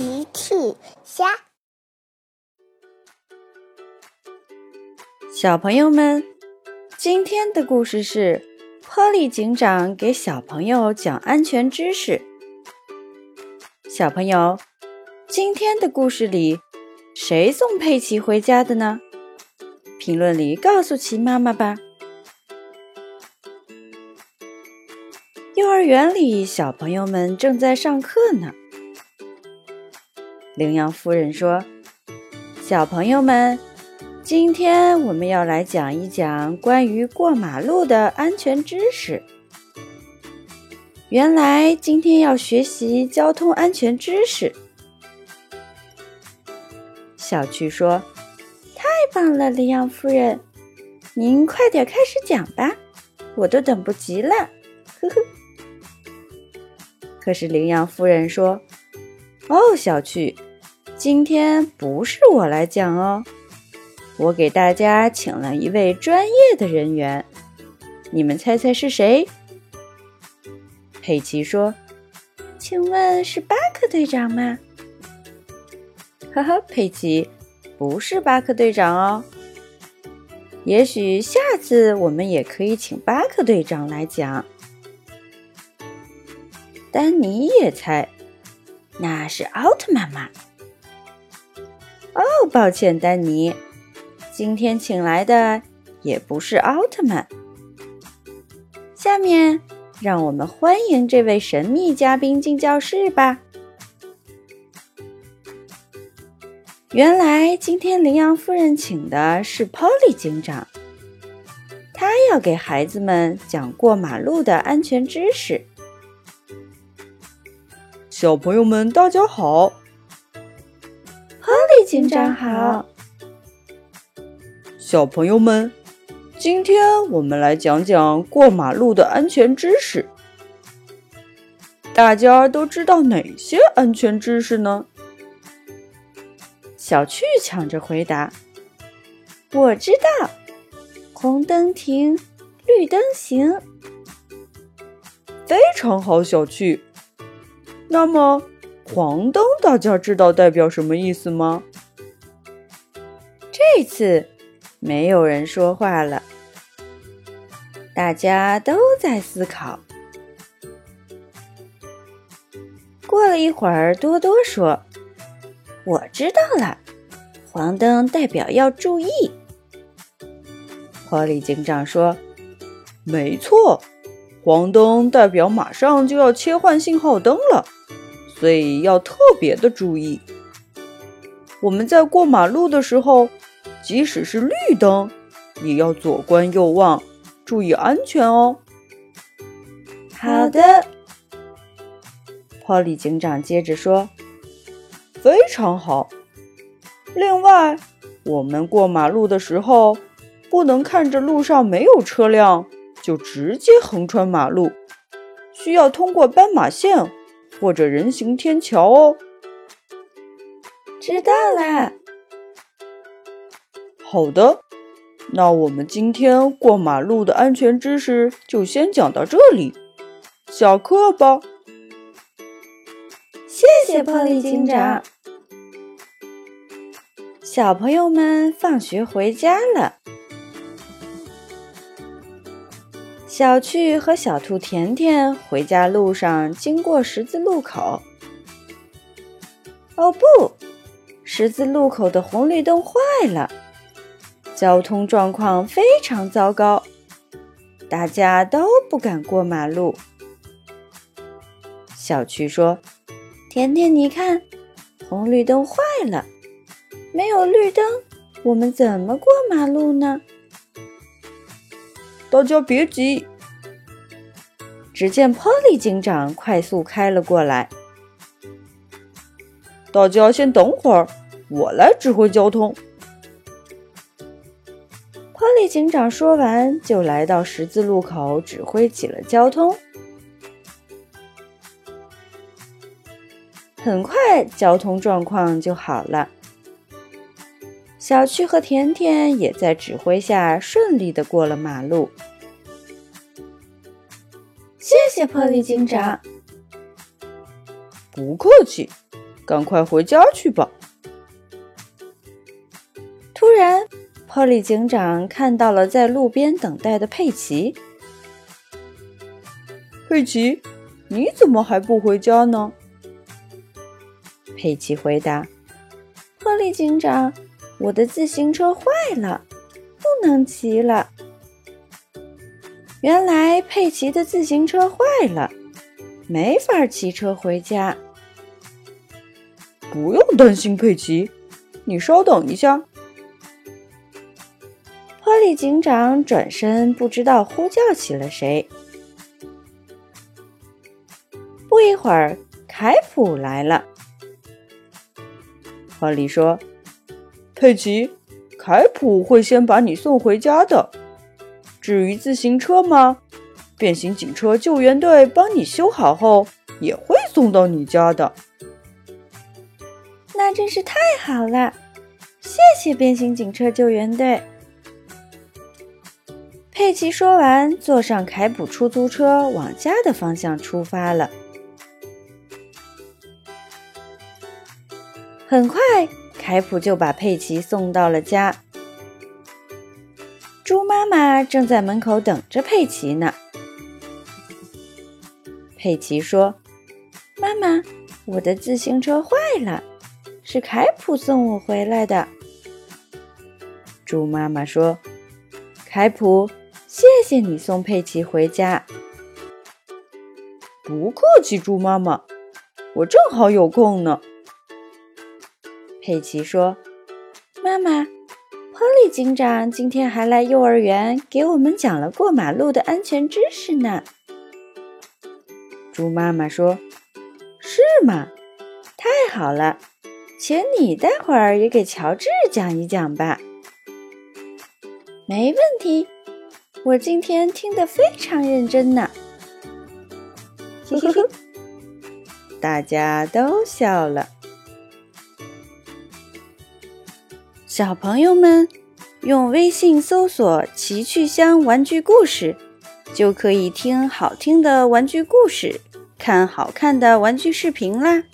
奇趣虾，小朋友们，今天的故事是波利警长给小朋友讲安全知识。小朋友，今天的故事里，谁送佩奇回家的呢？评论里告诉奇妈妈吧。幼儿园里，小朋友们正在上课呢。羚羊夫人说：“小朋友们，今天我们要来讲一讲关于过马路的安全知识。原来今天要学习交通安全知识。”小趣说：“太棒了，羚羊夫人，您快点开始讲吧，我都等不及了。”呵呵。可是羚羊夫人说：“哦，小趣。”今天不是我来讲哦，我给大家请了一位专业的人员，你们猜猜是谁？佩奇说：“请问是巴克队长吗？”呵呵，佩奇不是巴克队长哦。也许下次我们也可以请巴克队长来讲。丹尼也猜，那是奥特曼吗？哦，抱歉，丹尼，今天请来的也不是奥特曼。下面让我们欢迎这位神秘嘉宾进教室吧。原来今天羚羊夫人请的是 Polly 警长，他要给孩子们讲过马路的安全知识。小朋友们，大家好。警长好，小朋友们，今天我们来讲讲过马路的安全知识。大家都知道哪些安全知识呢？小趣抢着回答：“我知道，红灯停，绿灯行。”非常好，小趣。那么，黄灯大家知道代表什么意思吗？这次没有人说话了，大家都在思考。过了一会儿，多多说：“我知道了，黄灯代表要注意。”波利警长说：“没错，黄灯代表马上就要切换信号灯了，所以要特别的注意。我们在过马路的时候。”即使是绿灯，也要左观右望，注意安全哦。好的，波利警长接着说：“非常好。另外，我们过马路的时候，不能看着路上没有车辆就直接横穿马路，需要通过斑马线或者人行天桥哦。”知道了。好的，那我们今天过马路的安全知识就先讲到这里，下课吧。谢谢波利警长。小朋友们放学回家了，小趣和小兔甜甜回家路上经过十字路口。哦不，十字路口的红绿灯坏了。交通状况非常糟糕，大家都不敢过马路。小趣说：“甜甜，你看，红绿灯坏了，没有绿灯，我们怎么过马路呢？”大家别急。只见波利警长快速开了过来。大家先等会儿，我来指挥交通。波利警长说完，就来到十字路口，指挥起了交通。很快，交通状况就好了。小趣和甜甜也在指挥下顺利的过了马路。谢谢波利警长。不客气，赶快回家去吧。突然，Polly 警长看到了在路边等待的佩奇。佩奇，你怎么还不回家呢？佩奇回答：“Polly 警长，我的自行车坏了，不能骑了。”原来佩奇的自行车坏了，没法骑车回家。不用担心，佩奇，你稍等一下。波利警长转身，不知道呼叫起了谁。不一会儿，凯普来了。波利说：“佩奇，凯普会先把你送回家的。至于自行车吗？变形警车救援队帮你修好后，也会送到你家的。”那真是太好了，谢谢变形警车救援队。佩奇说完，坐上凯普出租车，往家的方向出发了。很快，凯普就把佩奇送到了家。猪妈妈正在门口等着佩奇呢。佩奇说：“妈妈，我的自行车坏了。”是凯普送我回来的。猪妈妈说：“凯普，谢谢你送佩奇回家。”不客气，猪妈妈，我正好有空呢。佩奇说：“妈妈，波利警长今天还来幼儿园给我们讲了过马路的安全知识呢。”猪妈妈说：“是吗？太好了。”请你待会儿也给乔治讲一讲吧。没问题，我今天听得非常认真呢。嘿嘿嘿，大家都笑了。小朋友们，用微信搜索“奇趣箱玩具故事”，就可以听好听的玩具故事，看好看的玩具视频啦。